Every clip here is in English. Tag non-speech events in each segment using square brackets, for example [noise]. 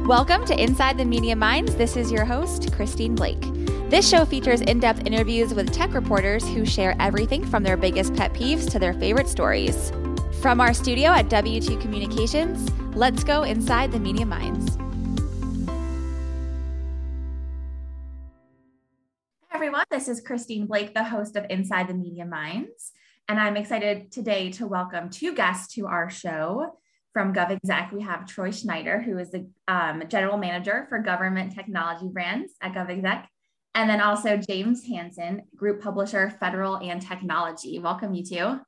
Welcome to Inside the Media Minds. This is your host, Christine Blake. This show features in depth interviews with tech reporters who share everything from their biggest pet peeves to their favorite stories. From our studio at W2 Communications, let's go inside the media minds. Hi, everyone. This is Christine Blake, the host of Inside the Media Minds. And I'm excited today to welcome two guests to our show. From GovExec, we have Troy Schneider, who is the um, general manager for government technology brands at GovExec. And then also James Hanson, group publisher, federal and technology. Welcome, you two.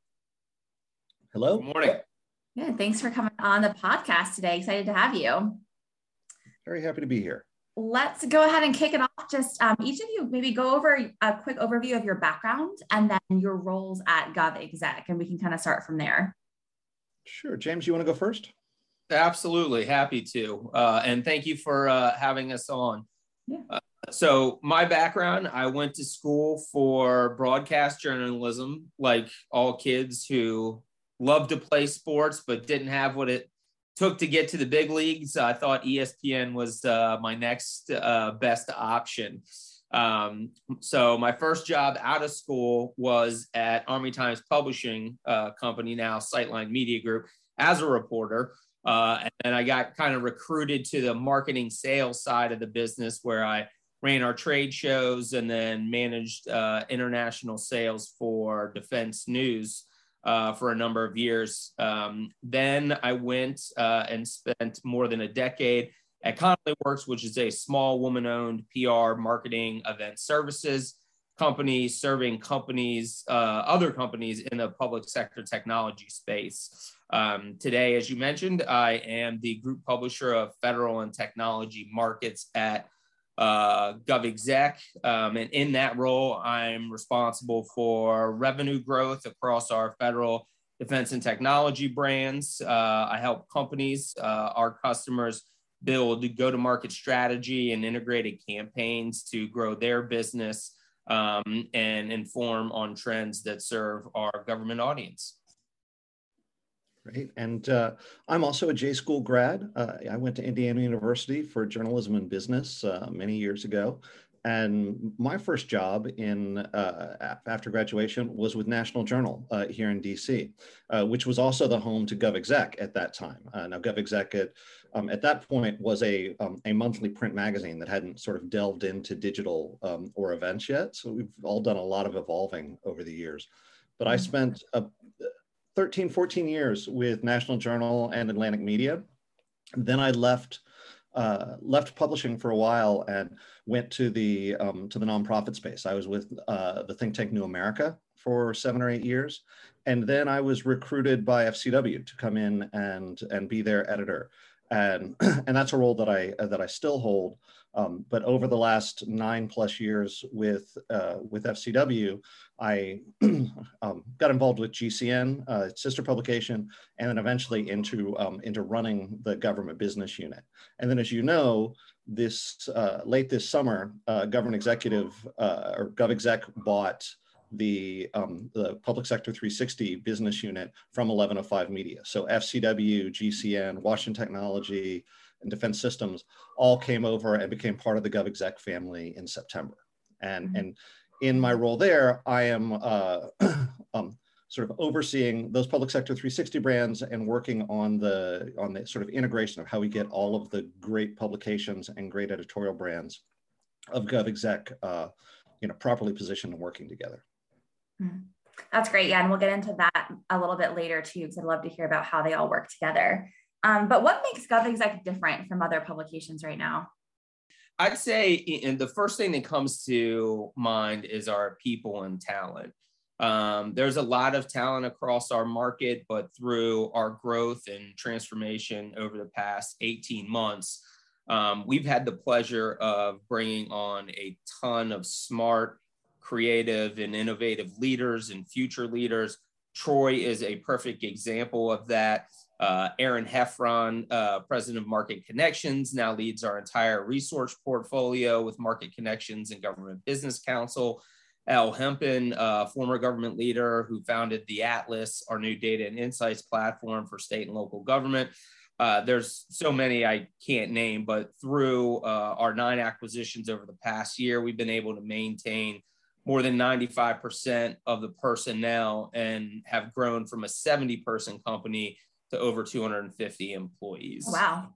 Hello. Good morning. Yeah, thanks for coming on the podcast today. Excited to have you. Very happy to be here. Let's go ahead and kick it off. Just um, each of you maybe go over a quick overview of your background and then your roles at GovExec, and we can kind of start from there. Sure. James, you want to go first? Absolutely. Happy to. Uh, and thank you for uh, having us on. Yeah. Uh, so, my background I went to school for broadcast journalism, like all kids who love to play sports but didn't have what it took to get to the big leagues. I thought ESPN was uh, my next uh, best option. Um, so my first job out of school was at Army Times Publishing uh, Company, now Sightline Media Group, as a reporter. Uh, and I got kind of recruited to the marketing sales side of the business where I ran our trade shows and then managed uh, international sales for Defense News uh, for a number of years. Um, then I went uh, and spent more than a decade at Connolly Works, which is a small woman owned PR marketing event services company serving companies, uh, other companies in the public sector technology space. Um, today, as you mentioned, I am the group publisher of federal and technology markets at uh, GovExec. Um, and in that role, I'm responsible for revenue growth across our federal defense and technology brands. Uh, I help companies, uh, our customers, build go to market strategy and integrated campaigns to grow their business um, and inform on trends that serve our government audience. Great. And uh, I'm also a J School grad. Uh, I went to Indiana University for journalism and business uh, many years ago. And my first job in uh, after graduation was with National Journal uh, here in DC, uh, which was also the home to GovExec at that time. now, GovExec at, um, at that point was a, um, a monthly print magazine that hadn't sort of delved into digital um, or events yet. So we've all done a lot of evolving over the years. But I mm-hmm. spent 13, 14 years with National Journal and Atlantic Media. Then I left uh, left publishing for a while and went to the um, to the nonprofit space. I was with uh, the think tank New America for seven or eight years, and then I was recruited by FCW to come in and and be their editor, and [clears throat] and that's a role that I that I still hold. Um, but over the last nine plus years with uh, with FCW, I [clears throat] um, got involved with GCN, uh, sister publication, and then eventually into um, into running the government business unit. And then, as you know, this uh, late this summer, uh, government executive uh, or GovExec bought the um, the public sector 360 business unit from 1105 Media. So FCW, GCN, Washington Technology and Defense Systems all came over and became part of the GovExec family in September. And, mm-hmm. and in my role there, I am uh, [clears throat] um, sort of overseeing those public sector 360 brands and working on the on the sort of integration of how we get all of the great publications and great editorial brands of GovExec, uh, you know, properly positioned and working together. Mm-hmm. That's great. Yeah, and we'll get into that a little bit later too, because I'd love to hear about how they all work together. Um, but what makes GovExec different from other publications right now? I'd say the first thing that comes to mind is our people and talent. Um, there's a lot of talent across our market, but through our growth and transformation over the past 18 months, um, we've had the pleasure of bringing on a ton of smart, creative, and innovative leaders and future leaders. Troy is a perfect example of that. Uh, Aaron Heffron, uh, president of Market Connections, now leads our entire resource portfolio with Market Connections and Government Business Council. Al Hempen, uh, former government leader who founded the Atlas, our new data and insights platform for state and local government. uh, there's so many I can't name, but through uh, our nine acquisitions over the past year, we've been able to maintain more than 95% of the personnel and have grown from a 70 person company to over 250 employees. Wow.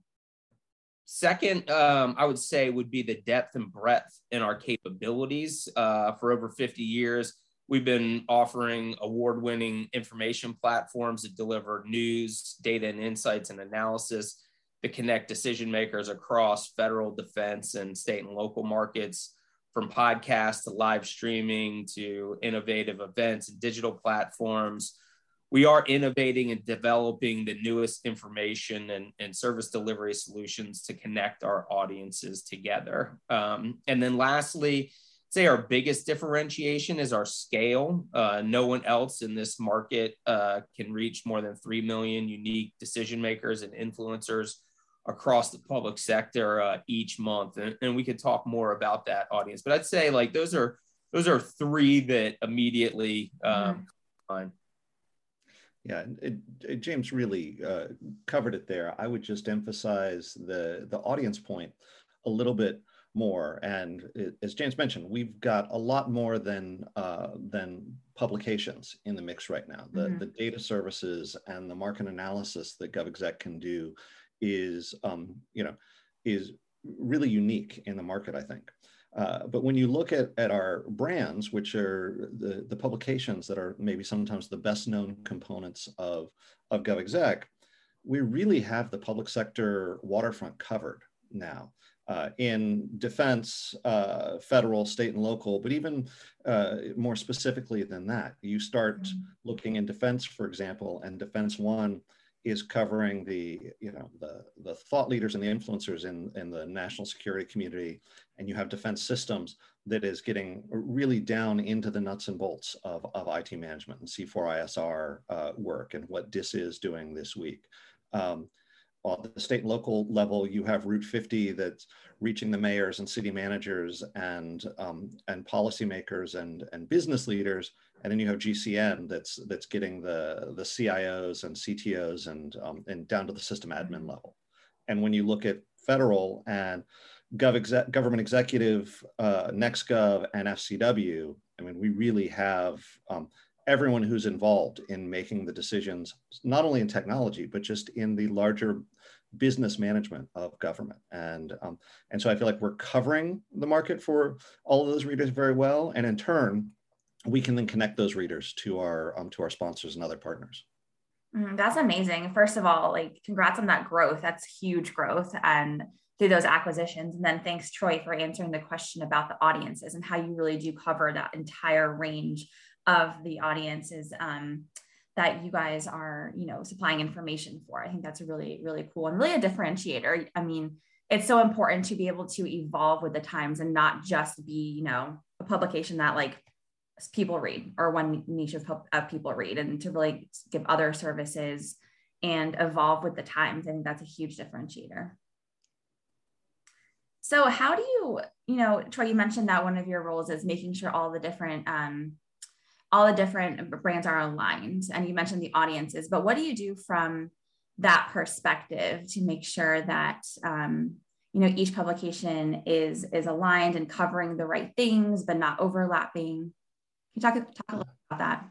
Second, um, I would say would be the depth and breadth in our capabilities. Uh, for over 50 years, we've been offering award winning information platforms that deliver news, data, and insights and analysis that connect decision makers across federal, defense, and state and local markets from podcasts to live streaming to innovative events and digital platforms. We are innovating and developing the newest information and, and service delivery solutions to connect our audiences together. Um, and then, lastly, say our biggest differentiation is our scale. Uh, no one else in this market uh, can reach more than 3 million unique decision makers and influencers across the public sector uh, each month and, and, we could talk more about that audience but i'd say like those are those are three that immediately um, mm-hmm. yeah it, it, james really uh, covered it there i would just emphasize the the audience point a little bit more and it, as james mentioned we've got a lot more than uh, than publications in the mix right now the, mm-hmm. the data services and the market analysis that govexec can do is, um, you know, is really unique in the market, I think. Uh, but when you look at, at our brands, which are the, the publications that are maybe sometimes the best known components of, of GovExec, we really have the public sector waterfront covered now. Uh, in defense, uh, federal, state, and local, but even uh, more specifically than that, you start mm-hmm. looking in defense, for example, and Defense One is covering the you know the the thought leaders and the influencers in in the national security community and you have defense systems that is getting really down into the nuts and bolts of, of IT management and C4ISR uh, work and what DIS is doing this week. Um, on the state and local level, you have Route 50 that's reaching the mayors and city managers and um, and policymakers and and business leaders and then you have GCN that's that's getting the the CIOs and CTOs and um, and down to the system admin level. And when you look at federal and gov exec, government executive, uh, NextGov, and FCW, I mean, we really have um, everyone who's involved in making the decisions, not only in technology but just in the larger business management of government. And um, and so I feel like we're covering the market for all of those readers very well, and in turn we can then connect those readers to our um, to our sponsors and other partners. Mm, that's amazing. First of all, like congrats on that growth. That's huge growth and through those acquisitions. And then thanks, Troy, for answering the question about the audiences and how you really do cover that entire range of the audiences um, that you guys are, you know, supplying information for. I think that's really, really cool and really a differentiator. I mean, it's so important to be able to evolve with the times and not just be, you know, a publication that like people read or one niche of, of people read and to really give other services and evolve with the times. I think that's a huge differentiator. So how do you, you know, Troy, you mentioned that one of your roles is making sure all the different, um, all the different brands are aligned and you mentioned the audiences, but what do you do from that perspective to make sure that, um, you know, each publication is, is aligned and covering the right things, but not overlapping? Can you talk, talk a little about that?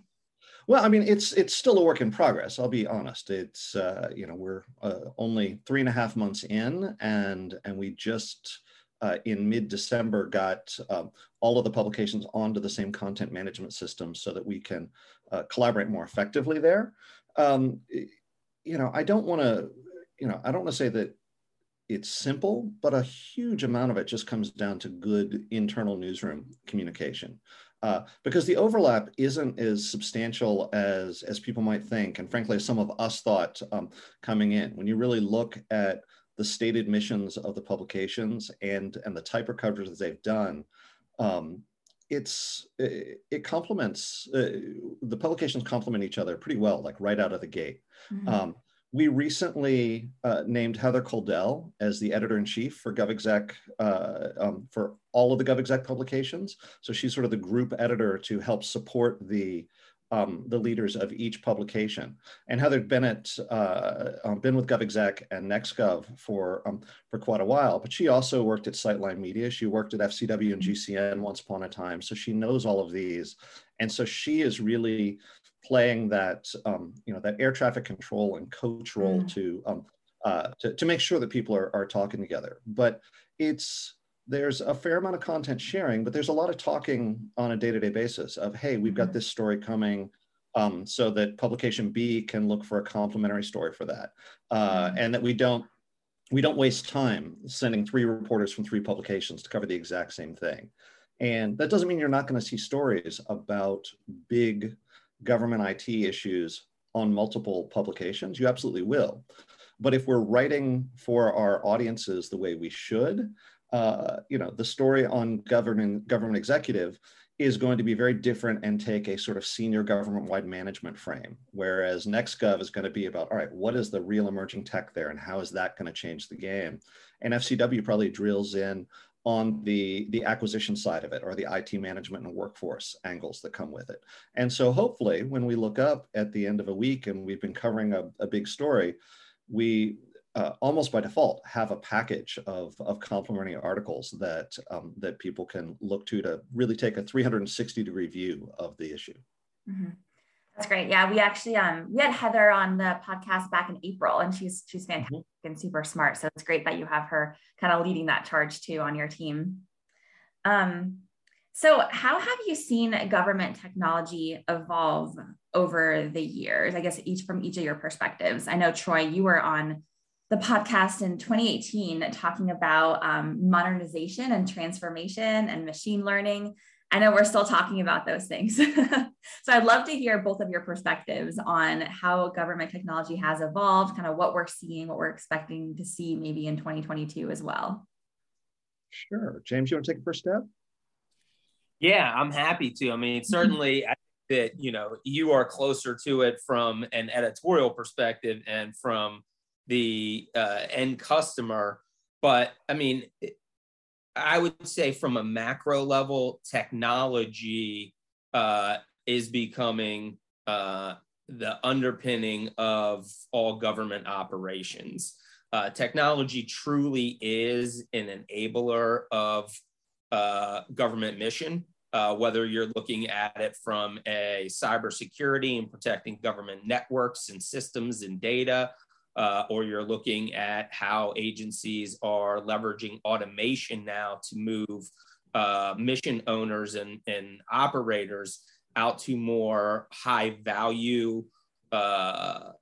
Well, I mean, it's it's still a work in progress. I'll be honest. It's uh, you know we're uh, only three and a half months in, and and we just uh, in mid December got um, all of the publications onto the same content management system so that we can uh, collaborate more effectively there. Um, you know, I don't want to you know I don't want to say that it's simple, but a huge amount of it just comes down to good internal newsroom communication uh, because the overlap isn't as substantial as as people might think, and frankly, as some of us thought um, coming in. When you really look at the stated missions of the publications and and the type of coverage that they've done, um, it's it, it complements uh, the publications complement each other pretty well, like right out of the gate. Mm-hmm. Um, we recently uh, named Heather Kuldell as the editor in chief for GovExec uh, um, for all of the GovExec publications. So she's sort of the group editor to help support the um, the leaders of each publication. And Heather Bennett uh, um, been with GovExec and NextGov for um, for quite a while, but she also worked at Sightline Media. She worked at FCW and GCN once upon a time, so she knows all of these. And so she is really playing that um, you know that air traffic control and coach role mm. to, um, uh, to to make sure that people are, are talking together. But it's there's a fair amount of content sharing, but there's a lot of talking on a day-to-day basis of, hey, we've got mm-hmm. this story coming, um, so that publication B can look for a complementary story for that, uh, mm-hmm. and that we don't we don't waste time sending three reporters from three publications to cover the exact same thing. And that doesn't mean you're not going to see stories about big government IT issues on multiple publications. You absolutely will. But if we're writing for our audiences the way we should, uh, you know, the story on government government executive is going to be very different and take a sort of senior government-wide management frame, whereas NextGov is going to be about, all right, what is the real emerging tech there, and how is that going to change the game? And FCW probably drills in on the the acquisition side of it or the IT management and workforce angles that come with it. And so hopefully when we look up at the end of a week and we've been covering a, a big story, we uh, almost by default have a package of, of complementary articles that um, that people can look to to really take a 360 degree view of the issue. Mm-hmm. That's great. Yeah, we actually um we had Heather on the podcast back in April, and she's she's mm-hmm. fantastic mm-hmm. and super smart. So it's great that you have her kind of leading that charge too on your team. Um, so how have you seen government technology evolve over the years? I guess each from each of your perspectives. I know Troy, you were on the podcast in 2018 talking about um, modernization and transformation and machine learning. I know we're still talking about those things. [laughs] so I'd love to hear both of your perspectives on how government technology has evolved, kind of what we're seeing, what we're expecting to see maybe in 2022 as well. Sure. James, you want to take a first step? Yeah, I'm happy to. I mean, certainly I think that, you know, you are closer to it from an editorial perspective and from the uh, end customer. But I mean, I would say from a macro level, technology uh, is becoming uh, the underpinning of all government operations. Uh, technology truly is an enabler of uh, government mission. Uh, whether you're looking at it from a cybersecurity and protecting government networks and systems and data, uh, or you're looking at how agencies are leveraging automation now to move uh, mission owners and, and operators out to more high value uh,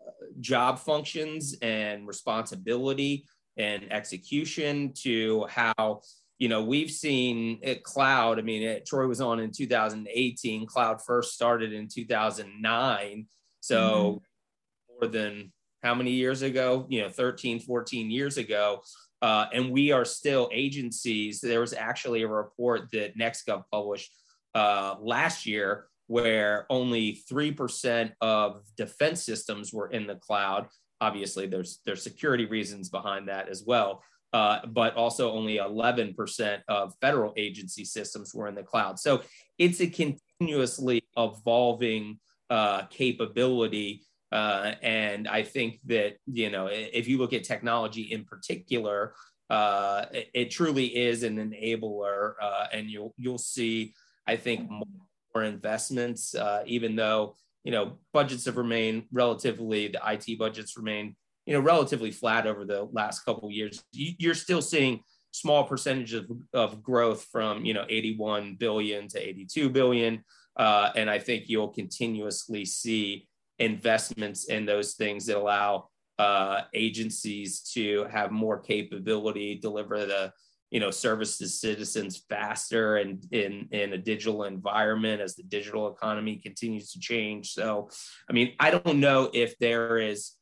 job functions and responsibility and execution to how you know we've seen it cloud. I mean it, troy was on in 2018 cloud first started in 2009 so mm-hmm. more than how many years ago? You know, 13, 14 years ago. Uh, and we are still agencies. There was actually a report that NextGov published uh, last year where only 3% of defense systems were in the cloud. Obviously, there's, there's security reasons behind that as well. Uh, but also only 11% of federal agency systems were in the cloud. So it's a continuously evolving uh, capability uh, and I think that, you know, if you look at technology in particular, uh, it, it, truly is an enabler. Uh, and you'll, you'll see, I think, more investments, uh, even though, you know, budgets have remained relatively, the IT budgets remain, you know, relatively flat over the last couple years. You, are still seeing small percentages of, of growth from, you know, 81 billion to 82 billion. Uh, and I think you'll continuously see investments in those things that allow uh, agencies to have more capability, deliver the you know service to citizens faster and in in a digital environment as the digital economy continues to change. So, I mean, I don't know if there is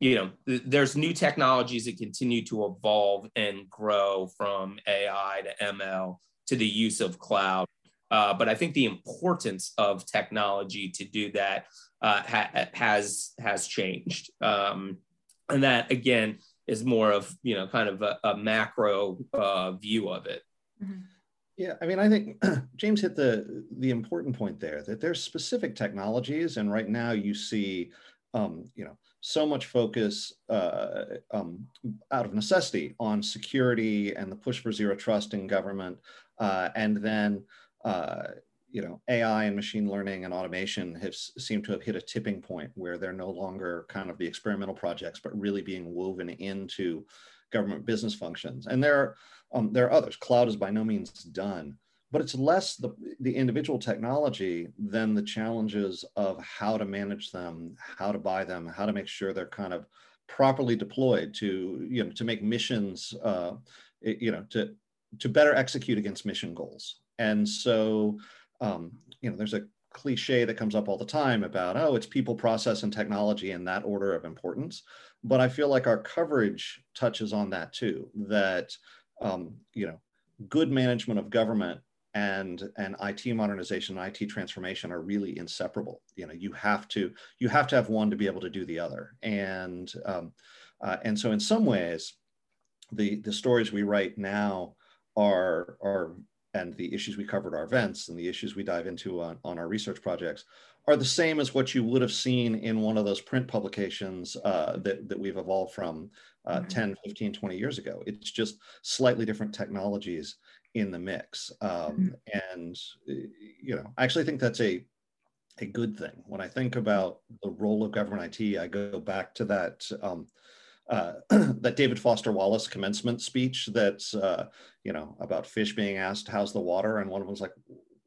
you know th- there's new technologies that continue to evolve and grow from AI to ML to the use of cloud. Uh, but I think the importance of technology to do that uh, ha- has has changed, um, and that again is more of you know kind of a, a macro uh, view of it. Mm-hmm. Yeah, I mean, I think [clears throat] James hit the the important point there that there's specific technologies, and right now you see, um, you know, so much focus uh, um, out of necessity on security and the push for zero trust in government, uh, and then uh, you know AI and machine learning and automation have seemed to have hit a tipping point where they're no longer kind of the experimental projects, but really being woven into government business functions. And there are um, there are others. Cloud is by no means done, but it's less the, the individual technology than the challenges of how to manage them, how to buy them, how to make sure they're kind of properly deployed to you know to make missions uh, you know to to better execute against mission goals. And so um, you know, there's a cliche that comes up all the time about, oh, it's people, process, and technology in that order of importance. But I feel like our coverage touches on that too, that, um, you know, good management of government and and IT modernization and IT transformation are really inseparable. You know, you have to you have to have one to be able to do the other. And um, uh, and so in some ways, the the stories we write now are are and the issues we covered our events and the issues we dive into on, on our research projects are the same as what you would have seen in one of those print publications uh, that, that we've evolved from uh, mm-hmm. 10, 15, 20 years ago. It's just slightly different technologies in the mix. Um, mm-hmm. And, you know, I actually think that's a, a good thing. When I think about the role of government IT, I go back to that um, uh, [clears throat] that David Foster Wallace commencement speech that's uh, you know about fish being asked how's the water? And one of them was like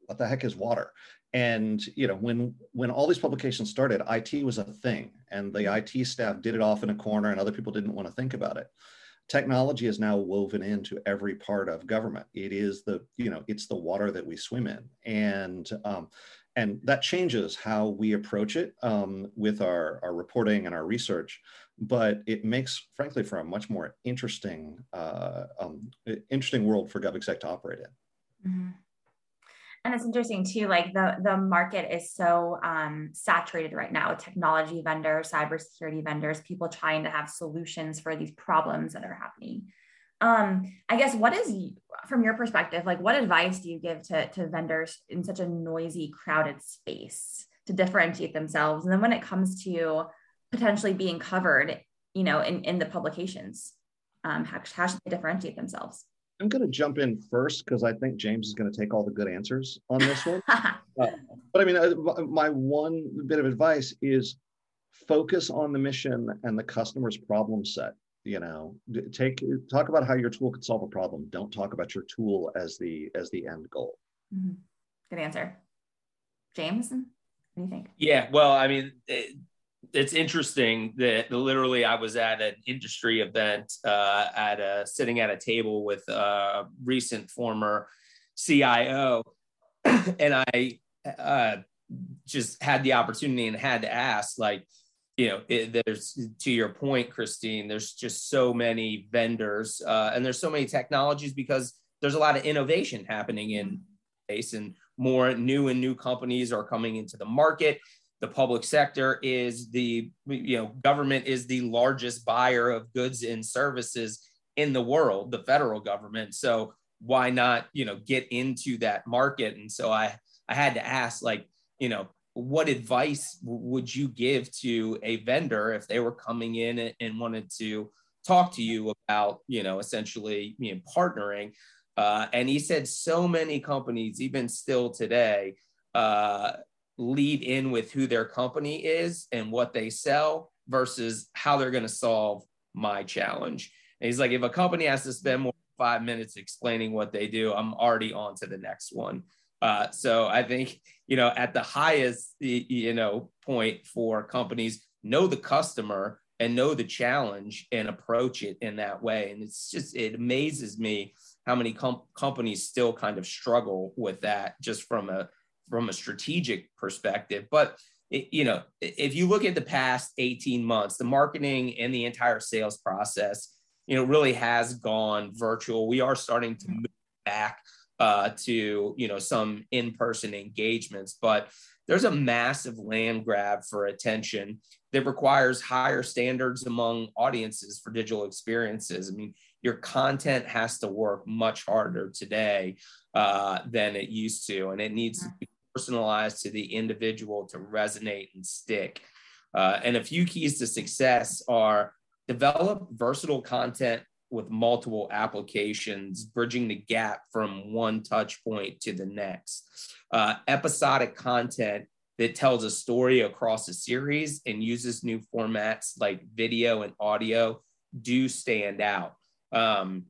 what the heck is water? And you know when when all these publications started IT was a thing and the IT staff did it off in a corner and other people didn't want to think about it. Technology is now woven into every part of government. It is the you know it's the water that we swim in. And um, and that changes how we approach it um, with our, our reporting and our research but it makes, frankly, for a much more interesting, uh, um, interesting world for GovExec to operate in. Mm-hmm. And it's interesting too, like the, the market is so um, saturated right now with technology vendors, cybersecurity vendors, people trying to have solutions for these problems that are happening. Um, I guess what is from your perspective, like what advice do you give to, to vendors in such a noisy, crowded space to differentiate themselves? And then when it comes to potentially being covered, you know, in, in the publications? Um, how, how should they differentiate themselves? I'm going to jump in first because I think James is going to take all the good answers on this one. [laughs] uh, but I mean, uh, my one bit of advice is focus on the mission and the customer's problem set. You know, take talk about how your tool could solve a problem. Don't talk about your tool as the as the end goal. Mm-hmm. Good answer, James. What do you think? Yeah, well, I mean, it, it's interesting that literally I was at an industry event uh, at a sitting at a table with a recent former CIO, [clears throat] and I uh, just had the opportunity and had to ask, like, you know, it, there's to your point, Christine. There's just so many vendors, uh, and there's so many technologies because there's a lot of innovation happening in space, and more new and new companies are coming into the market the public sector is the you know government is the largest buyer of goods and services in the world the federal government. So why not you know get into that market? And so i i had to ask like you know what advice would you give to a vendor if they were coming in and wanted to talk to you about you know essentially you know partnering? Uh, and he said so many companies even still today uh, lead in with who their company is and what they sell versus how they're going to solve my challenge. And he's like, if a company has to spend more five minutes explaining what they do, I'm already on to the next one. Uh, so I think, you know, at the highest, you know, point for companies, know the customer and know the challenge and approach it in that way. And it's just, it amazes me how many com- companies still kind of struggle with that just from a from a strategic perspective. But it, you know, if you look at the past 18 months, the marketing and the entire sales process, you know, really has gone virtual. We are starting to move back uh, to you know some in-person engagements, but there's a massive land grab for attention that requires higher standards among audiences for digital experiences. I mean, your content has to work much harder today uh, than it used to, and it needs to be personalized to the individual to resonate and stick. Uh, and a few keys to success are develop versatile content with multiple applications, bridging the gap from one touch point to the next. Uh, episodic content that tells a story across a series and uses new formats like video and audio do stand out. Um,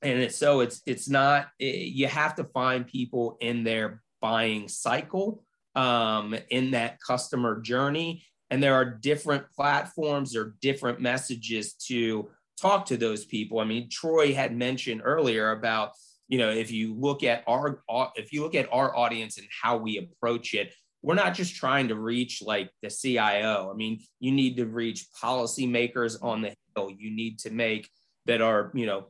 and so it's it's not it, you have to find people in their buying cycle um, in that customer journey. And there are different platforms or different messages to talk to those people. I mean troy had mentioned earlier about you know if you look at our if you look at our audience and how we approach it we're not just trying to reach like the cio i mean you need to reach policymakers on the hill. You need to make that are you know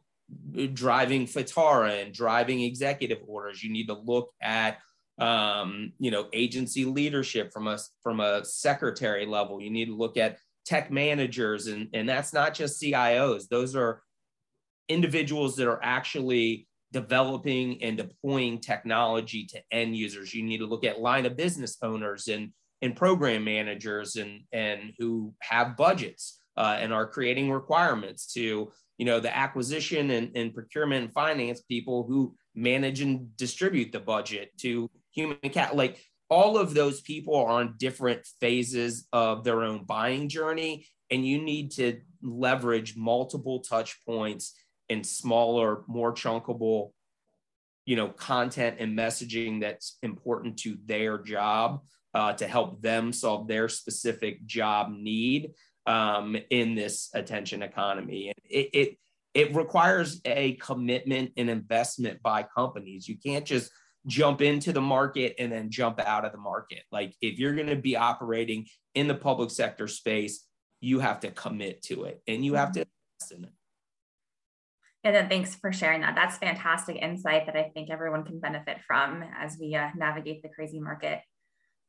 driving FITARA and driving executive orders. You need to look at um, you know, agency leadership from a from a secretary level. You need to look at tech managers, and and that's not just CIOs. Those are individuals that are actually developing and deploying technology to end users. You need to look at line of business owners and and program managers and and who have budgets uh, and are creating requirements to you know the acquisition and, and procurement and finance people who manage and distribute the budget to human cat like all of those people are on different phases of their own buying journey and you need to leverage multiple touch points in smaller more chunkable you know content and messaging that's important to their job uh, to help them solve their specific job need um, in this attention economy. And it, it it requires a commitment and investment by companies. You can't just jump into the market and then jump out of the market. Like if you're going to be operating in the public sector space, you have to commit to it and you have to invest in it. And then thanks for sharing that. That's fantastic insight that I think everyone can benefit from as we uh, navigate the crazy market.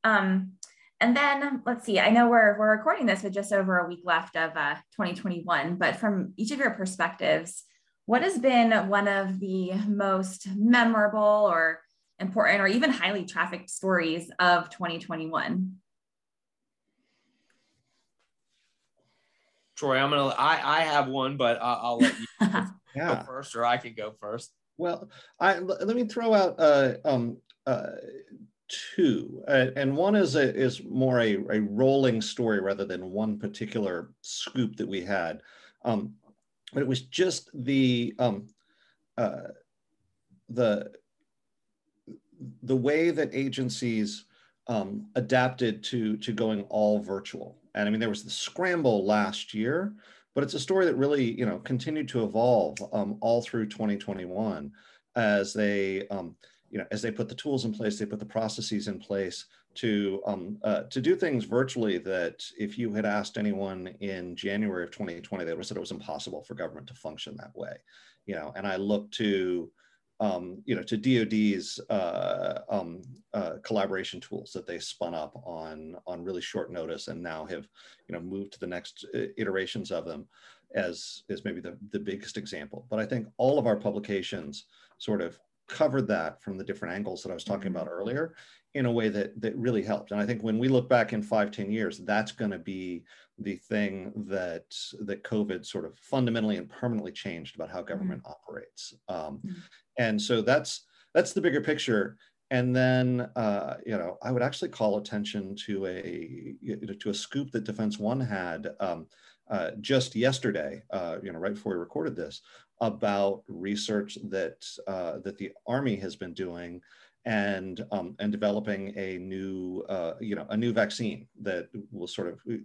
Um, and then let's see, I know we're, we're recording this with just over a week left of uh, 2021, but from each of your perspectives, what has been one of the most memorable or important or even highly trafficked stories of 2021? Troy, I'm gonna. I I have one, but I'll, I'll let you [laughs] yeah. go first, or I can go first. Well, I let me throw out uh, um, uh, two, uh, and one is a, is more a, a rolling story rather than one particular scoop that we had. Um, but it was just the um, uh, the the way that agencies um, adapted to to going all virtual. And I mean, there was the scramble last year, but it's a story that really you know continued to evolve um, all through 2021 as they um, you know as they put the tools in place, they put the processes in place to um, uh, to do things virtually that if you had asked anyone in January of 2020, they would have said it was impossible for government to function that way. You know, and I look to um, you know, to DoD's uh, um, uh, collaboration tools that they spun up on on really short notice, and now have you know moved to the next uh, iterations of them, as is maybe the the biggest example. But I think all of our publications sort of covered that from the different angles that I was talking about mm-hmm. earlier in a way that that really helped. And I think when we look back in five, ten years, that's going to be the thing that that COVID sort of fundamentally and permanently changed about how government mm-hmm. operates. Um, mm-hmm and so that's that's the bigger picture and then uh, you know i would actually call attention to a you know, to a scoop that defense one had um, uh, just yesterday uh, you know right before we recorded this about research that uh, that the army has been doing and um, and developing a new uh, you know a new vaccine that will sort of uh,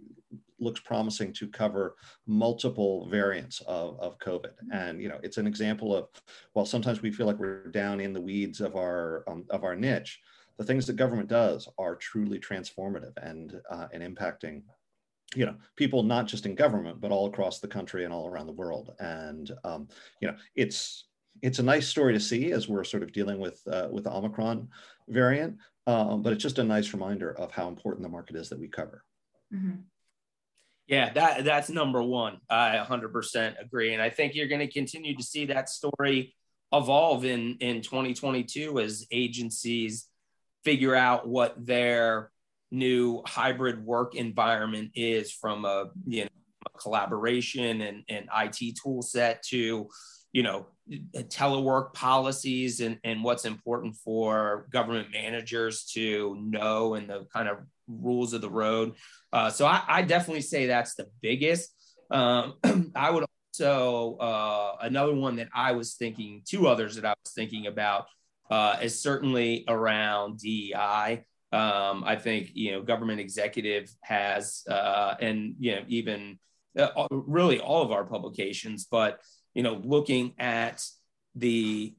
looks promising to cover multiple variants of, of COVID. And you know it's an example of well sometimes we feel like we're down in the weeds of our um, of our niche. The things that government does are truly transformative and uh, and impacting you know people not just in government but all across the country and all around the world and um, you know it's it's a nice story to see as we're sort of dealing with uh, with the Omicron variant, um, but it's just a nice reminder of how important the market is that we cover. Mm-hmm. Yeah, that that's number one. I 100% agree, and I think you're going to continue to see that story evolve in in 2022 as agencies figure out what their new hybrid work environment is from a you know a collaboration and, and IT tool set to you know telework policies and, and what's important for government managers to know and the kind of rules of the road. Uh, so I, I, definitely say that's the biggest. Um, [clears throat] I would also uh, another one that I was thinking, two others that I was thinking about uh, is certainly around DEI. Um, I think you know government executive has uh, and you know even uh, really all of our publications, but you know looking at the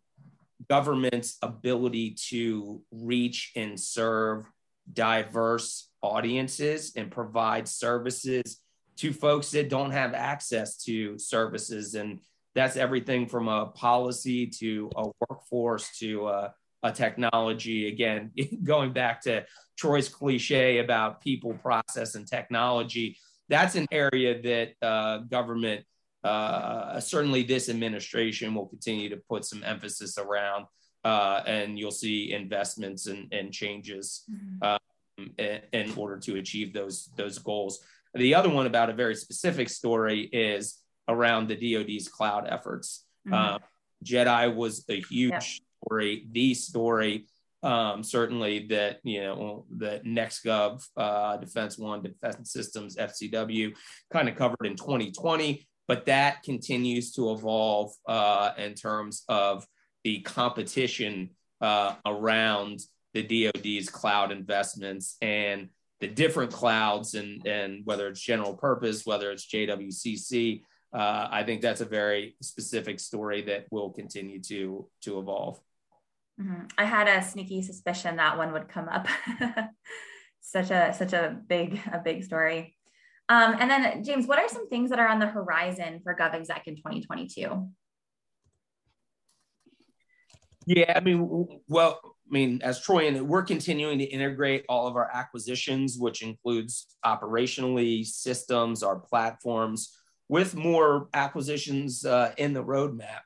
government's ability to reach and serve diverse audiences and provide services to folks that don't have access to services. And that's everything from a policy to a workforce to a, a technology. Again, [laughs] going back to Troy's cliche about people, process, and technology, that's an area that uh, government, uh, certainly this administration, will continue to put some emphasis around. Uh, and you'll see investments and, and changes mm-hmm. um, in, in order to achieve those those goals. The other one about a very specific story is around the DoD's cloud efforts. Mm-hmm. Um, JEDI was a huge yeah. story, the story. Um, certainly that you know the NextGov, uh, Defense One, Defense Systems, FCW, kind of covered in 2020, but that continues to evolve uh, in terms of the competition uh, around the DoD's cloud investments and the different clouds and and whether it's general purpose, whether it's JWCC. Uh, I think that's a very specific story that will continue to to evolve. Mm-hmm. I had a sneaky suspicion that one would come up. [laughs] such a such a big a big story. Um, and then James, what are some things that are on the horizon for GovExec in 2022? Yeah, I mean, well, I mean, as Troy and we're continuing to integrate all of our acquisitions, which includes operationally systems, our platforms, with more acquisitions uh, in the roadmap.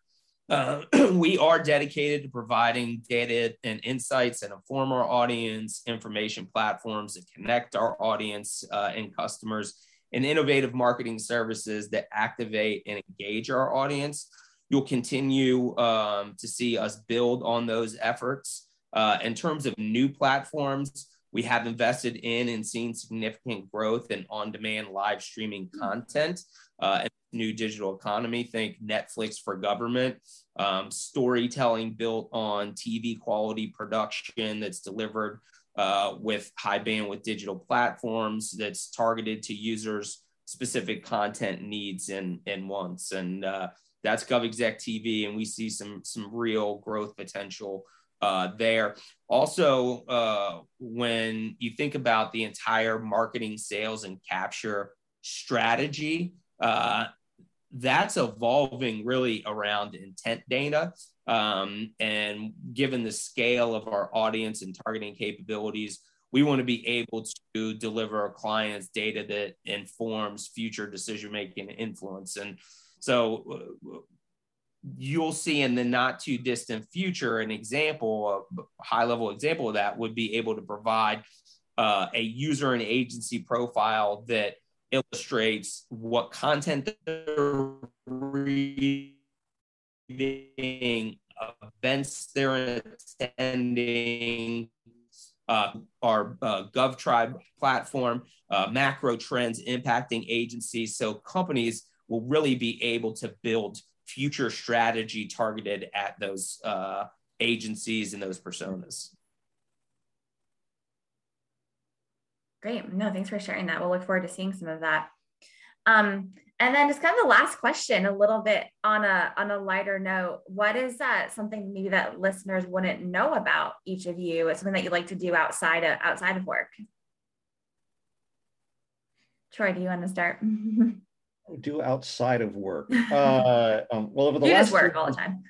Uh, [clears throat] we are dedicated to providing data and insights and inform our audience, information platforms that connect our audience uh, and customers, and innovative marketing services that activate and engage our audience. You'll continue um, to see us build on those efforts. Uh, in terms of new platforms, we have invested in and seen significant growth in on demand live streaming hmm. content uh, and new digital economy. Think Netflix for government, um, storytelling built on TV quality production that's delivered uh, with high bandwidth digital platforms that's targeted to users' specific content needs and, and wants. And uh, that's GovExec TV, and we see some, some real growth potential uh, there. Also, uh, when you think about the entire marketing, sales, and capture strategy, uh, that's evolving really around intent data. Um, and given the scale of our audience and targeting capabilities, we want to be able to deliver our clients data that informs future decision making and influence. And so, you'll see in the not too distant future an example, a high level example of that would be able to provide uh, a user and agency profile that illustrates what content they're reading, events they're attending, uh, our uh, GovTribe platform, uh, macro trends impacting agencies. So companies will really be able to build future strategy targeted at those uh, agencies and those personas. Great. No, thanks for sharing that. We'll look forward to seeing some of that. Um, and then just kind of the last question, a little bit on a on a lighter note. What is that something maybe that listeners wouldn't know about each of you? It's something that you like to do outside of outside of work. Troy, do you want to start? [laughs] do outside of work? [laughs] Uh, um, well, over the you last work all the time.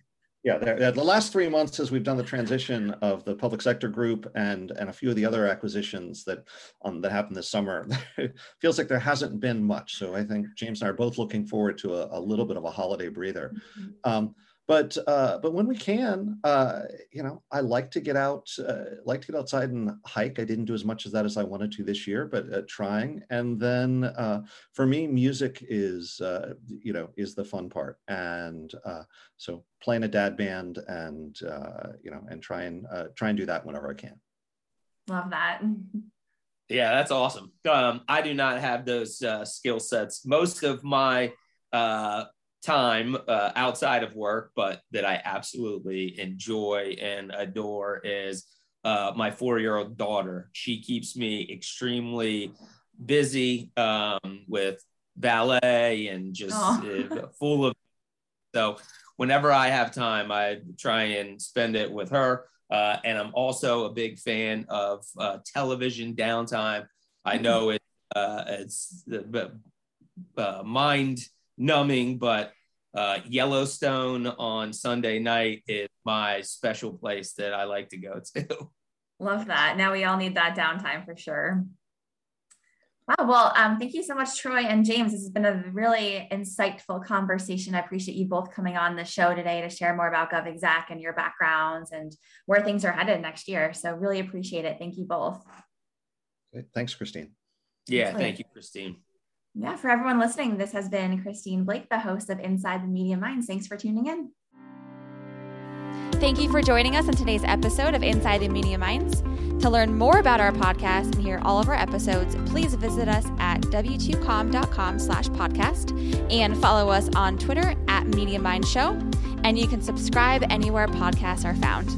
Yeah, the last three months as we've done the transition of the public sector group and and a few of the other acquisitions that um, that happened this summer, [laughs] feels like there hasn't been much. So I think James and I are both looking forward to a, a little bit of a holiday breather. Mm-hmm. Um, but uh, but when we can, uh, you know, I like to get out, uh, like to get outside and hike. I didn't do as much of that as I wanted to this year, but uh, trying. And then uh, for me, music is uh, you know is the fun part, and so playing a dad band and you know and try and try and do that whenever I can. Love that. Yeah, that's awesome. Um, I do not have those skill sets. Most of my time uh, outside of work, but that I absolutely enjoy and adore is uh, my four year old daughter. She keeps me extremely busy um, with ballet and just uh, full of. So, whenever I have time, I try and spend it with her. Uh, and I'm also a big fan of uh, television downtime. I mm-hmm. know it, uh, it's uh, mind numbing, but uh, Yellowstone on Sunday night is my special place that I like to go to. Love that. Now we all need that downtime for sure. Wow. Well, um, thank you so much, Troy and James. This has been a really insightful conversation. I appreciate you both coming on the show today to share more about GovExec and your backgrounds and where things are headed next year. So really appreciate it. Thank you both. Thanks, Christine. Yeah, thank you, Christine. Yeah, for everyone listening, this has been Christine Blake, the host of Inside the Media Minds. Thanks for tuning in. Thank you for joining us on today's episode of Inside the Media Minds. To learn more about our podcast and hear all of our episodes, please visit us at w2comm.com slash podcast and follow us on Twitter at Media Mind Show. And you can subscribe anywhere podcasts are found.